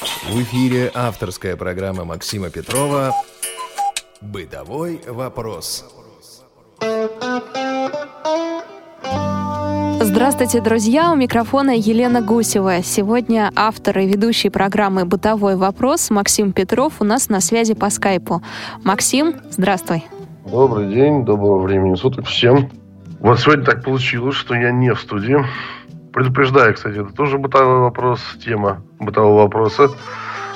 В эфире авторская программа Максима Петрова «Бытовой вопрос». Здравствуйте, друзья! У микрофона Елена Гусева. Сегодня автор и ведущий программы «Бытовой вопрос» Максим Петров у нас на связи по скайпу. Максим, здравствуй. Добрый день, доброго времени суток всем. Вот сегодня так получилось, что я не в студии. Предупреждаю, кстати, это тоже бытовой вопрос, тема бытового вопроса.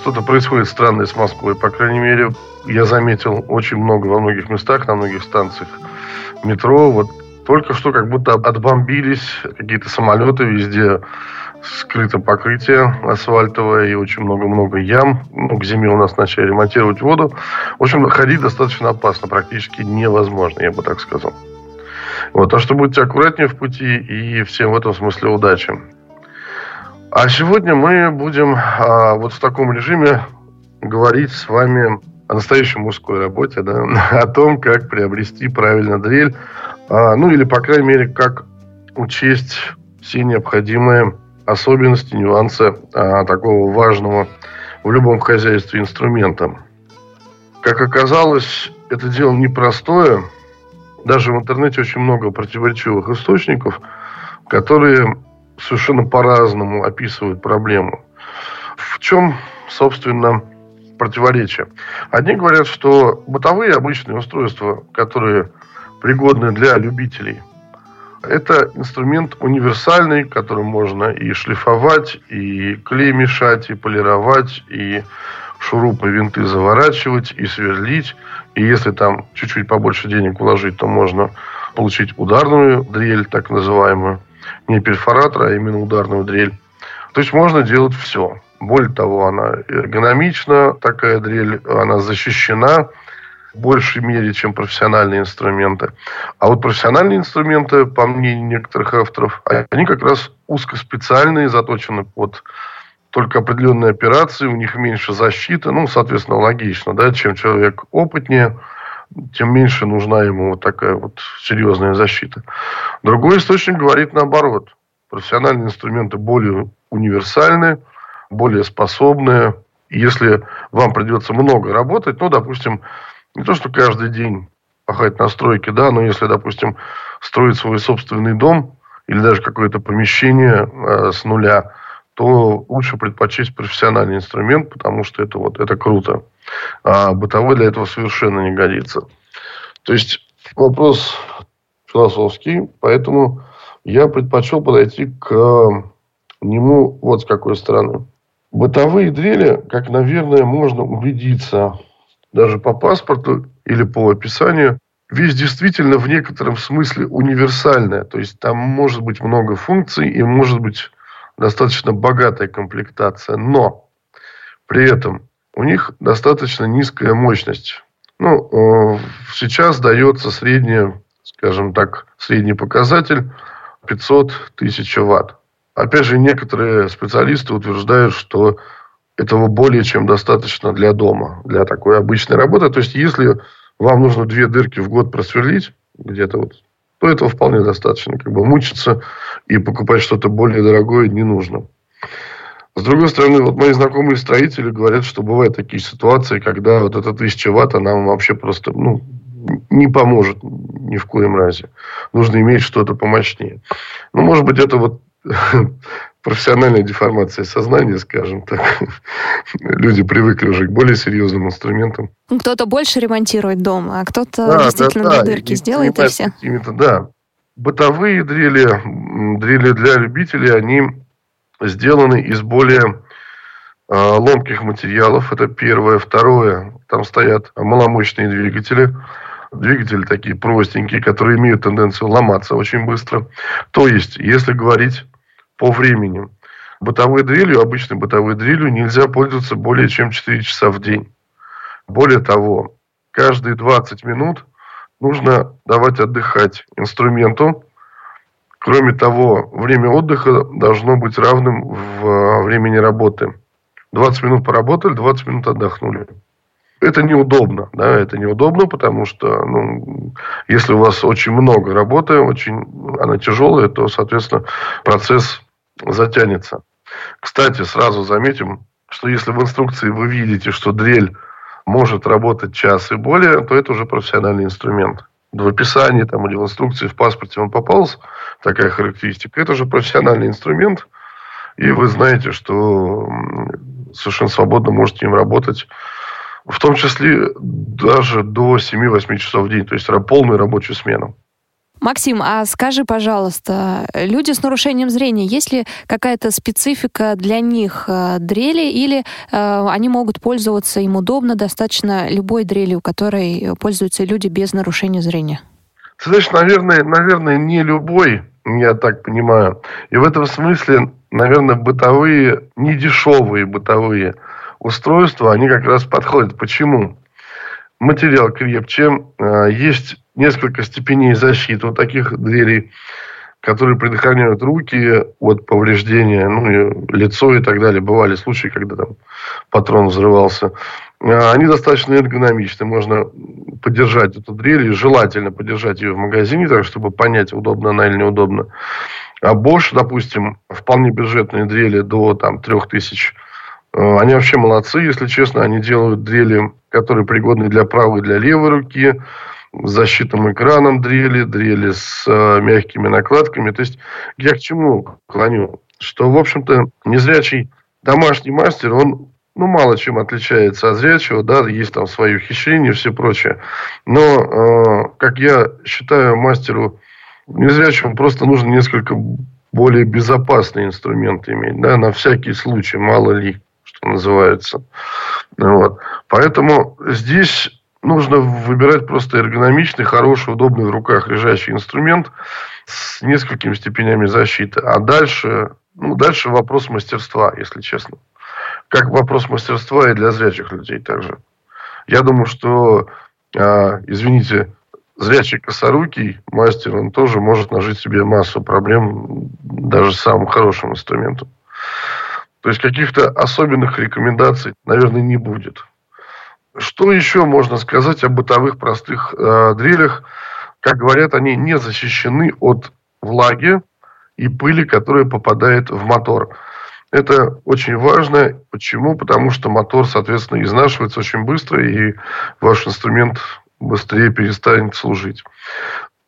Что-то происходит странное с Москвой, по крайней мере. Я заметил очень много во многих местах, на многих станциях метро. Вот только что как будто отбомбились какие-то самолеты, везде скрыто покрытие асфальтовое и очень много-много ям. Ну, к зиме у нас начали ремонтировать воду. В общем, ходить достаточно опасно, практически невозможно, я бы так сказал. Вот, так что будьте аккуратнее в пути и всем в этом смысле удачи. А сегодня мы будем а, вот в таком режиме говорить с вами о настоящей мужской работе, да, о том, как приобрести правильно дрель, а, ну или, по крайней мере, как учесть все необходимые особенности, нюансы а, такого важного в любом хозяйстве инструмента. Как оказалось, это дело непростое, даже в интернете очень много противоречивых источников, которые совершенно по-разному описывают проблему. В чем, собственно, противоречие? Одни говорят, что бытовые обычные устройства, которые пригодны для любителей, это инструмент универсальный, которым можно и шлифовать, и клей мешать, и полировать, и шурупы, винты заворачивать, и сверлить, и если там чуть-чуть побольше денег вложить, то можно получить ударную дрель, так называемую. Не перфоратор, а именно ударную дрель. То есть можно делать все. Более того, она эргономична, такая дрель, она защищена в большей мере, чем профессиональные инструменты. А вот профессиональные инструменты, по мнению некоторых авторов, они как раз узкоспециальные, заточены под только определенные операции, у них меньше защиты, ну, соответственно, логично, да, чем человек опытнее, тем меньше нужна ему вот такая вот серьезная защита. Другой источник говорит наоборот. Профессиональные инструменты более универсальны, более способные. Если вам придется много работать, ну, допустим, не то, что каждый день пахать на стройке, да, но если, допустим, строить свой собственный дом или даже какое-то помещение э, с нуля – то лучше предпочесть профессиональный инструмент, потому что это вот это круто. А бытовой для этого совершенно не годится. То есть вопрос философский, поэтому я предпочел подойти к нему вот с какой стороны. Бытовые дрели, как, наверное, можно убедиться даже по паспорту или по описанию, вещь действительно в некотором смысле универсальная. То есть там может быть много функций и может быть достаточно богатая комплектация, но при этом у них достаточно низкая мощность. Ну, э, сейчас дается средняя, скажем так, средний показатель 500 тысяч ватт. Опять же, некоторые специалисты утверждают, что этого более чем достаточно для дома, для такой обычной работы. То есть, если вам нужно две дырки в год просверлить, где-то вот то этого вполне достаточно. Как бы мучиться и покупать что-то более дорогое не нужно. С другой стороны, вот мои знакомые строители говорят, что бывают такие ситуации, когда вот эта тысяча ватт, она вам вообще просто ну, не поможет ни в коем разе. Нужно иметь что-то помощнее. Ну, может быть, это вот профессиональная деформация сознания, скажем так. Люди привыкли уже к более серьезным инструментам. Кто-то больше ремонтирует дом, а кто-то да, действительно да, да. дырки и сделает и все. Да. Бытовые дрели, дрели для любителей, они сделаны из более э, ломких материалов. Это первое. Второе, там стоят маломощные двигатели. Двигатели такие простенькие, которые имеют тенденцию ломаться очень быстро. То есть, если говорить по времени. Бытовой дрелью, обычной бытовой дрелью нельзя пользоваться более чем 4 часа в день. Более того, каждые 20 минут нужно давать отдыхать инструменту. Кроме того, время отдыха должно быть равным в времени работы. 20 минут поработали, 20 минут отдохнули. Это неудобно, да, это неудобно, потому что, ну, если у вас очень много работы, очень она тяжелая, то, соответственно, процесс затянется. Кстати, сразу заметим, что если в инструкции вы видите, что дрель может работать час и более, то это уже профессиональный инструмент. В описании там, или в инструкции в паспорте вам попалась такая характеристика. Это уже профессиональный инструмент, и вы знаете, что совершенно свободно можете им работать, в том числе даже до 7-8 часов в день, то есть полную рабочую смену. Максим, а скажи, пожалуйста, люди с нарушением зрения, есть ли какая-то специфика для них э, дрели или э, они могут пользоваться им удобно, достаточно любой дрелью, которой пользуются люди без нарушения зрения? Ты знаешь, наверное, наверное, не любой, я так понимаю. И в этом смысле, наверное, бытовые, не дешевые бытовые устройства, они как раз подходят. Почему? Материал крепче, э, есть несколько степеней защиты у таких дверей, которые предохраняют руки от повреждения, ну, и лицо и так далее. Бывали случаи, когда там патрон взрывался. А, они достаточно эргономичны. Можно подержать эту дрель, и желательно подержать ее в магазине, так, чтобы понять, удобно она или неудобно. А Bosch, допустим, вполне бюджетные дрели до там, 3000 а, они вообще молодцы, если честно. Они делают дрели, которые пригодны для правой и для левой руки с защитным экраном дрели, дрели с э, мягкими накладками. То есть я к чему клоню? Что, в общем-то, незрячий домашний мастер, он ну, мало чем отличается от зрячего, да, есть там свои ухищрения и все прочее. Но, э, как я считаю, мастеру незрячему просто нужно несколько более безопасные инструменты иметь, да, на всякий случай, мало ли, что называется. Вот. Поэтому здесь нужно выбирать просто эргономичный, хороший, удобный в руках лежащий инструмент с несколькими степенями защиты. А дальше, ну, дальше вопрос мастерства, если честно. Как вопрос мастерства и для зрячих людей также. Я думаю, что, э, извините, зрячий косорукий мастер, он тоже может нажить себе массу проблем даже с самым хорошим инструментом. То есть каких-то особенных рекомендаций, наверное, не будет. Что еще можно сказать о бытовых простых э, дрелях? Как говорят, они не защищены от влаги и пыли, которая попадает в мотор. Это очень важно. Почему? Потому что мотор, соответственно, изнашивается очень быстро, и ваш инструмент быстрее перестанет служить.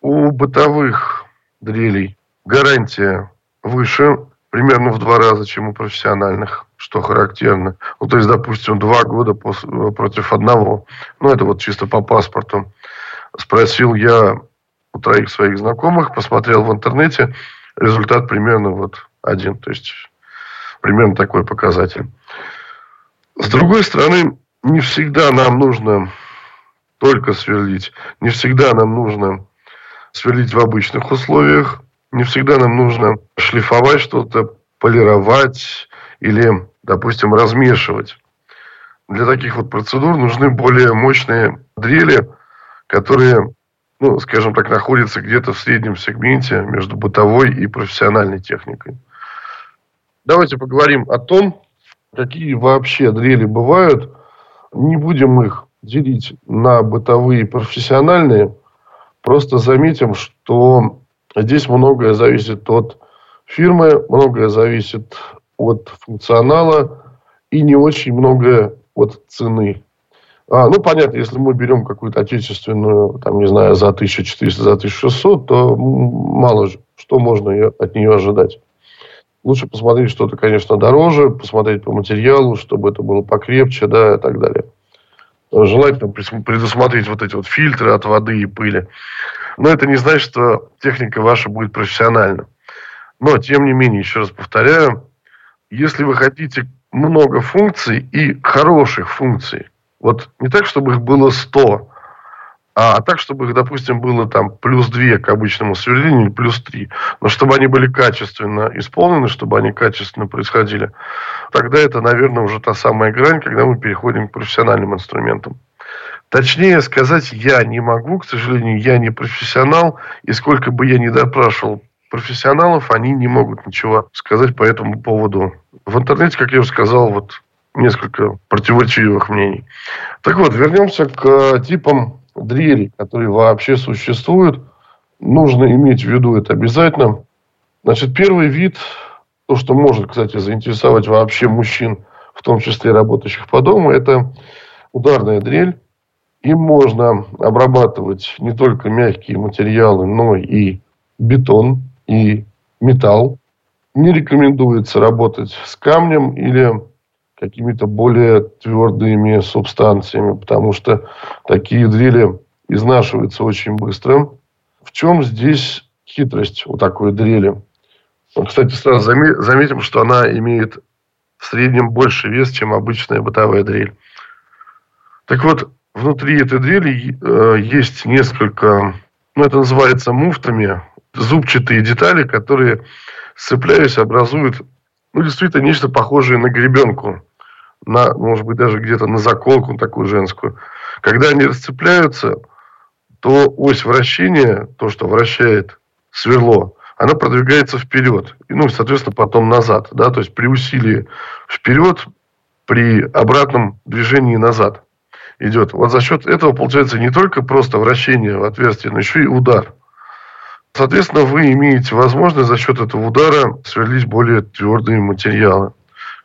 У бытовых дрелей гарантия выше, примерно в два раза, чем у профессиональных что характерно. Ну, то есть, допустим, два года после, против одного. Ну, это вот чисто по паспорту. Спросил я у троих своих знакомых, посмотрел в интернете, результат примерно вот один. То есть, примерно такой показатель. С другой стороны, не всегда нам нужно только сверлить. Не всегда нам нужно сверлить в обычных условиях. Не всегда нам нужно шлифовать что-то, полировать, или, допустим, размешивать. Для таких вот процедур нужны более мощные дрели, которые, ну, скажем так, находятся где-то в среднем сегменте между бытовой и профессиональной техникой. Давайте поговорим о том, какие вообще дрели бывают. Не будем их делить на бытовые и профессиональные. Просто заметим, что здесь многое зависит от фирмы, многое зависит от функционала и не очень много от цены. А, ну, понятно, если мы берем какую-то отечественную, там, не знаю, за 1400, за 1600, то мало что можно от нее ожидать. Лучше посмотреть что-то, конечно, дороже, посмотреть по материалу, чтобы это было покрепче, да, и так далее. Желательно предусмотреть вот эти вот фильтры от воды и пыли. Но это не значит, что техника ваша будет профессиональна. Но, тем не менее, еще раз повторяю, если вы хотите много функций и хороших функций, вот не так, чтобы их было 100, а так, чтобы их, допустим, было там плюс 2 к обычному сверлению, плюс 3, но чтобы они были качественно исполнены, чтобы они качественно происходили, тогда это, наверное, уже та самая грань, когда мы переходим к профессиональным инструментам. Точнее сказать я не могу, к сожалению, я не профессионал, и сколько бы я ни допрашивал профессионалов, они не могут ничего сказать по этому поводу. В интернете, как я уже сказал, вот несколько противоречивых мнений. Так вот, вернемся к типам дрелей, которые вообще существуют. Нужно иметь в виду это Значит, первый вид, то, что может, кстати, заинтересовать вообще мужчин, в том числе работающих по дому, это ударная дрель. Им можно обрабатывать не только мягкие материалы, но и бетон, и металл. Не рекомендуется работать с камнем или какими-то более твердыми субстанциями, потому что такие дрели изнашиваются очень быстро. В чем здесь хитрость у такой дрели? Кстати, сразу заметим, что она имеет в среднем больше вес, чем обычная бытовая дрель. Так вот, внутри этой дрели э, есть несколько, ну, это называется муфтами, зубчатые детали, которые, сцепляясь, образуют, ну, действительно, нечто похожее на гребенку. На, может быть, даже где-то на заколку такую женскую. Когда они расцепляются, то ось вращения, то, что вращает сверло, она продвигается вперед. И, ну, соответственно, потом назад. Да? То есть при усилии вперед, при обратном движении назад идет. Вот за счет этого получается не только просто вращение в отверстие, но еще и удар. Соответственно, вы имеете возможность за счет этого удара сверлить более твердые материалы.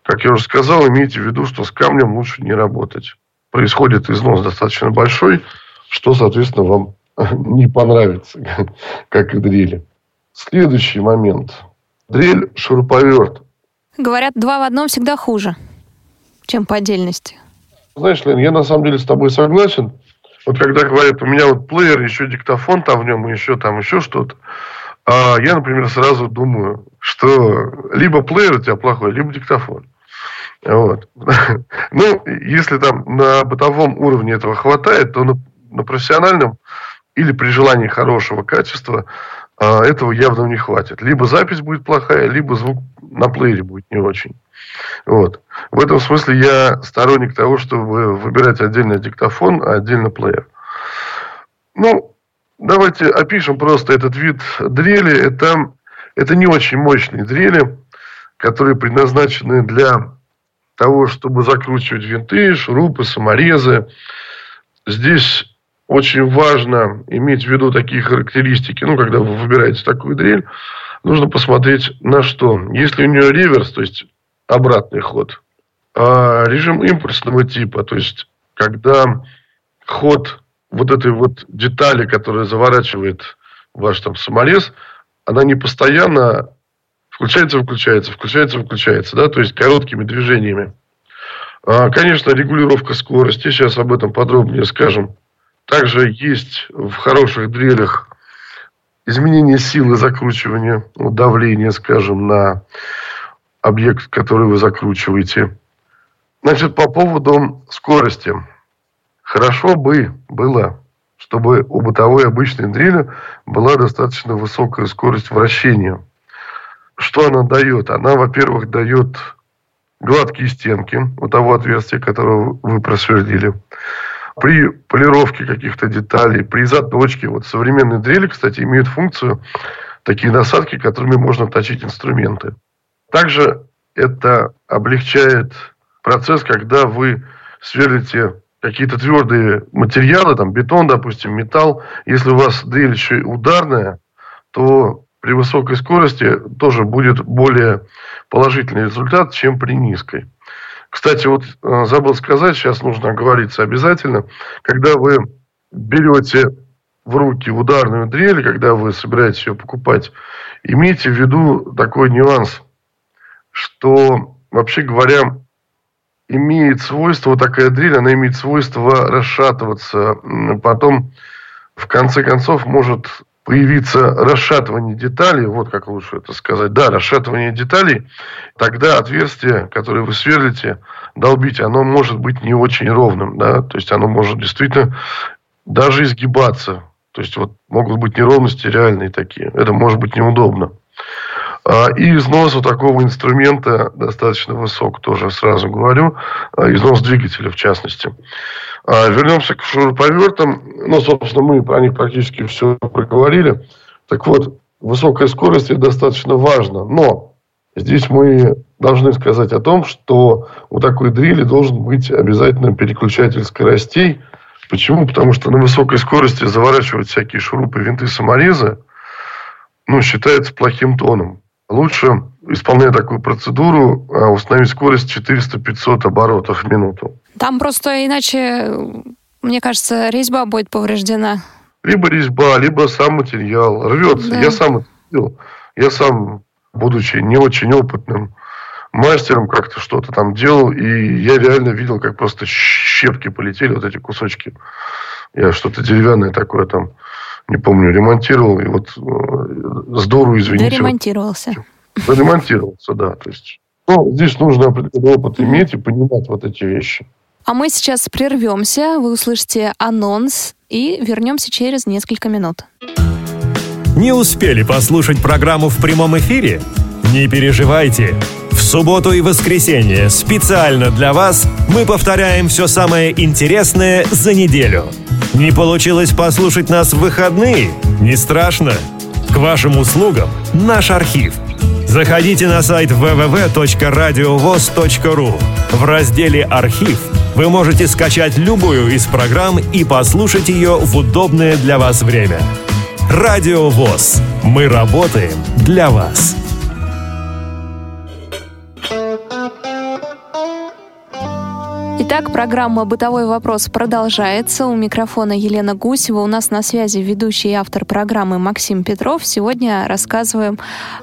Как я уже сказал, имейте в виду, что с камнем лучше не работать. Происходит износ достаточно большой, что, соответственно, вам не понравится, как и дрели. Следующий момент. Дрель шуруповерт. Говорят, два в одном всегда хуже, чем по отдельности. Знаешь, Лен, я на самом деле с тобой согласен. Вот когда говорят, у меня вот плеер, еще диктофон там в нем, еще там еще что-то, а я, например, сразу думаю, что либо плеер у тебя плохой, либо диктофон. Вот. Ну, если там на бытовом уровне этого хватает, то на, на профессиональном или при желании хорошего качества этого явно не хватит. Либо запись будет плохая, либо звук на плеере будет не очень. Вот. В этом смысле я сторонник того, чтобы выбирать отдельно диктофон, а отдельно плеер. Ну, давайте опишем просто этот вид дрели. Это, это не очень мощные дрели, которые предназначены для того, чтобы закручивать винты, шурупы, саморезы. Здесь очень важно иметь в виду такие характеристики. Ну, когда вы выбираете такую дрель, нужно посмотреть на что. Если у нее реверс, то есть обратный ход, а режим импульсного типа, то есть когда ход вот этой вот детали, которая заворачивает ваш там саморез, она не постоянно включается, выключается, включается, выключается, да, то есть короткими движениями. А, конечно, регулировка скорости, сейчас об этом подробнее скажем. Также есть в хороших дрелях изменение силы закручивания, ну, давления, скажем, на объект, который вы закручиваете. Значит, по поводу скорости. Хорошо бы было, чтобы у бытовой обычной дрели была достаточно высокая скорость вращения. Что она дает? Она, во-первых, дает гладкие стенки у того отверстия, которое вы просверлили при полировке каких-то деталей, при заточке. Вот современные дрели, кстати, имеют функцию такие насадки, которыми можно точить инструменты. Также это облегчает процесс, когда вы сверлите какие-то твердые материалы, там бетон, допустим, металл. Если у вас дрель еще и ударная, то при высокой скорости тоже будет более положительный результат, чем при низкой. Кстати, вот э, забыл сказать, сейчас нужно оговориться обязательно, когда вы берете в руки ударную дрель, когда вы собираетесь ее покупать, имейте в виду такой нюанс, что, вообще говоря, имеет свойство, такая дрель, она имеет свойство расшатываться, потом в конце концов может появиться расшатывание деталей, вот как лучше это сказать, да, расшатывание деталей, тогда отверстие, которое вы сверлите, долбите, оно может быть не очень ровным, да, то есть оно может действительно даже изгибаться, то есть вот могут быть неровности реальные такие, это может быть неудобно. А, и износ у такого инструмента достаточно высок, тоже сразу говорю, а, износ двигателя в частности. А, вернемся к шуруповертам. Ну, собственно, мы про них практически все проговорили. Так вот, высокая скорость это достаточно важно. Но здесь мы должны сказать о том, что у такой дрели должен быть обязательно переключатель скоростей. Почему? Потому что на высокой скорости заворачивать всякие шурупы, винты, саморезы, ну, считается плохим тоном. Лучше, исполняя такую процедуру, а, установить скорость 400-500 оборотов в минуту. Там просто иначе, мне кажется, резьба будет повреждена. Либо резьба, либо сам материал рвется. Да. Я сам это видел. Я сам, будучи не очень опытным мастером, как-то что-то там делал, и я реально видел, как просто щепки полетели, вот эти кусочки. Я что-то деревянное такое там, не помню, ремонтировал, и вот э, здорово, извините. Да, ремонтировался. ремонтировался, да. То есть, ну, здесь нужно определенный опыт иметь и понимать вот эти вещи. А мы сейчас прервемся, вы услышите анонс и вернемся через несколько минут. Не успели послушать программу в прямом эфире? Не переживайте. В субботу и воскресенье специально для вас мы повторяем все самое интересное за неделю. Не получилось послушать нас в выходные? Не страшно. К вашим услугам наш архив. Заходите на сайт www.radiovoz.ru. В разделе «Архив» вы можете скачать любую из программ и послушать ее в удобное для вас время. Радио ВОЗ. Мы работаем для вас. Итак, программа «Бытовой вопрос» продолжается. У микрофона Елена Гусева. У нас на связи ведущий и автор программы Максим Петров. Сегодня рассказываем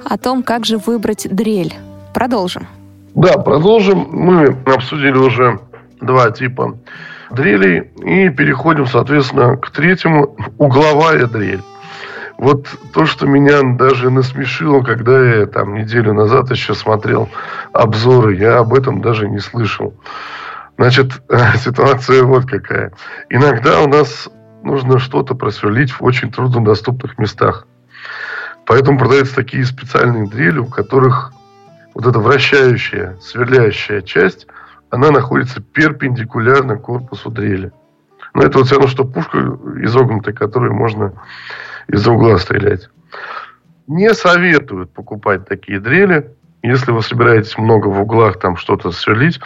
о том, как же выбрать дрель. Продолжим. Да, продолжим. Мы обсудили уже два типа дрелей и переходим, соответственно, к третьему – угловая дрель. Вот то, что меня даже насмешило, когда я там неделю назад еще смотрел обзоры, я об этом даже не слышал. Значит, ситуация вот какая. Иногда у нас нужно что-то просверлить в очень труднодоступных местах. Поэтому продаются такие специальные дрели, у которых вот эта вращающая, сверляющая часть, она находится перпендикулярно корпусу дрели. Но это вот все равно, что пушка изогнутая, которую можно из-за угла стрелять. Не советуют покупать такие дрели, если вы собираетесь много в углах там что-то сверлить.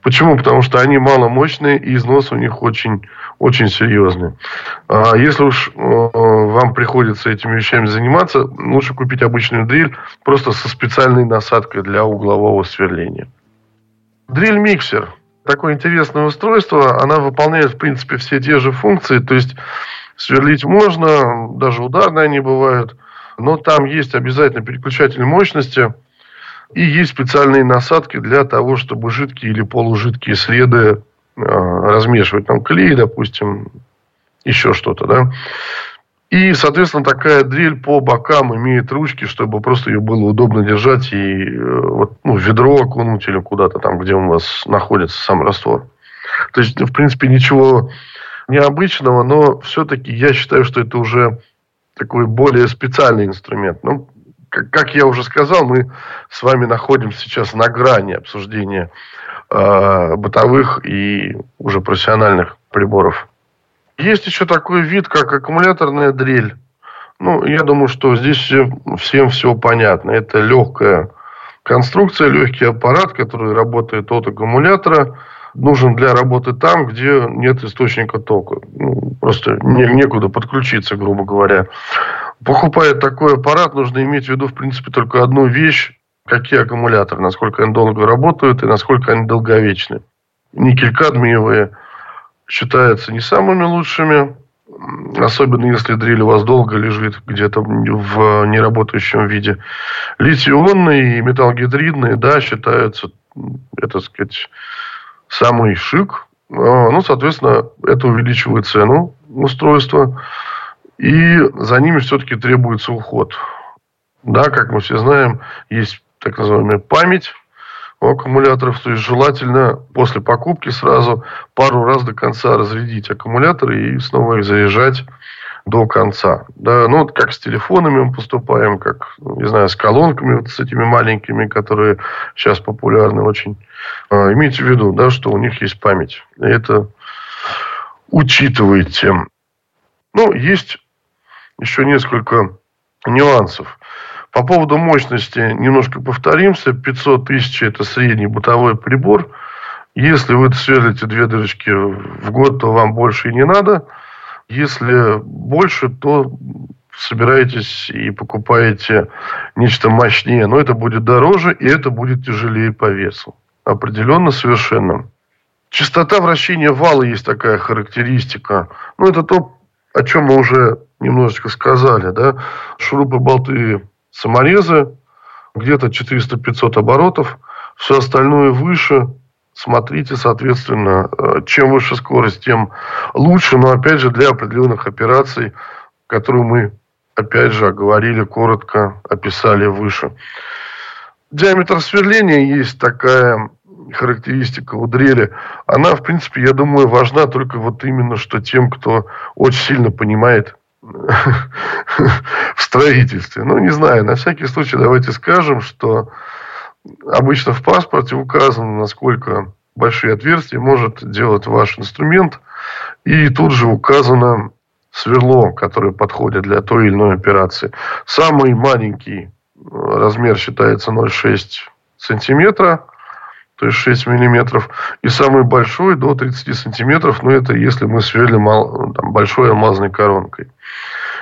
Почему? Потому что они маломощные, и износ у них очень, очень серьезный. А если уж э, вам приходится этими вещами заниматься, лучше купить обычную дрель просто со специальной насадкой для углового сверления. Дрель-миксер. Такое интересное устройство. Она выполняет, в принципе, все те же функции. То есть, сверлить можно, даже ударные они бывают. Но там есть обязательно переключатель мощности – и есть специальные насадки для того, чтобы жидкие или полужидкие среды э, размешивать. Там клей, допустим, еще что-то, да. И, соответственно, такая дрель по бокам имеет ручки, чтобы просто ее было удобно держать и э, вот, ну, ведро окунуть или куда-то там, где у вас находится сам раствор. То есть, в принципе, ничего необычного, но все-таки я считаю, что это уже такой более специальный инструмент. Ну, как я уже сказал, мы с вами находимся сейчас на грани обсуждения э, бытовых и уже профессиональных приборов. Есть еще такой вид, как аккумуляторная дрель. Ну, я думаю, что здесь всем все понятно. Это легкая конструкция, легкий аппарат, который работает от аккумулятора, нужен для работы там, где нет источника тока. Ну, просто не, некуда подключиться, грубо говоря покупая такой аппарат, нужно иметь в виду, в принципе, только одну вещь. Какие аккумуляторы, насколько они долго работают и насколько они долговечны. Никель-кадмиевые считаются не самыми лучшими, особенно если дрель у вас долго лежит где-то в неработающем виде. Литий-ионные и металлогидридные, да, считаются, это сказать, самый шик. А, ну, соответственно, это увеличивает цену устройства. И за ними все-таки требуется уход. Да, как мы все знаем, есть так называемая память у аккумуляторов. То есть желательно после покупки сразу пару раз до конца разрядить аккумуляторы и снова их заряжать до конца. Да, ну, вот как с телефонами мы поступаем, как, не знаю, с колонками, вот с этими маленькими, которые сейчас популярны очень. А, имейте в виду, да, что у них есть память. И это учитывайте. Ну, есть еще несколько нюансов. По поводу мощности немножко повторимся. 500 тысяч – это средний бытовой прибор. Если вы сверлите две дырочки в год, то вам больше и не надо. Если больше, то собираетесь и покупаете нечто мощнее, но это будет дороже, и это будет тяжелее по весу. Определенно, совершенно. Частота вращения вала есть такая характеристика. Ну, это то, о чем мы уже немножечко сказали. Да? Шурупы, болты, саморезы, где-то 400-500 оборотов. Все остальное выше. Смотрите, соответственно, э, чем выше скорость, тем лучше. Но, опять же, для определенных операций, которые мы, опять же, оговорили, коротко описали выше. Диаметр сверления есть такая характеристика у дрели, она, в принципе, я думаю, важна только вот именно что тем, кто очень сильно понимает в строительстве. Ну, не знаю, на всякий случай давайте скажем, что обычно в паспорте указано, насколько большие отверстия может делать ваш инструмент, и тут же указано сверло, которое подходит для той или иной операции. Самый маленький размер считается 0,6 сантиметра, то есть 6 миллиметров, и самый большой до 30 сантиметров, но ну, это если мы сверлим там, большой алмазной коронкой.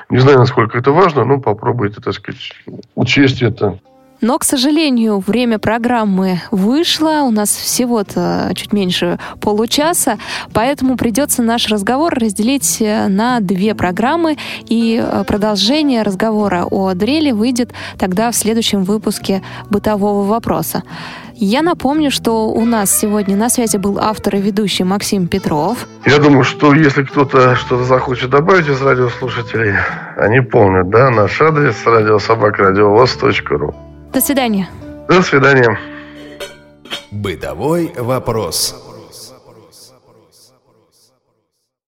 Не знаю, насколько это важно, но попробуйте, так сказать, учесть это. Но, к сожалению, время программы вышло. У нас всего-то чуть меньше получаса. Поэтому придется наш разговор разделить э, на две программы. И э, продолжение разговора о дрели выйдет тогда в следующем выпуске «Бытового вопроса». Я напомню, что у нас сегодня на связи был автор и ведущий Максим Петров. Я думаю, что если кто-то что-то захочет добавить из радиослушателей, они помнят, да, наш адрес радиособакрадиовоз.ру. До свидания. До свидания. Бытовой вопрос.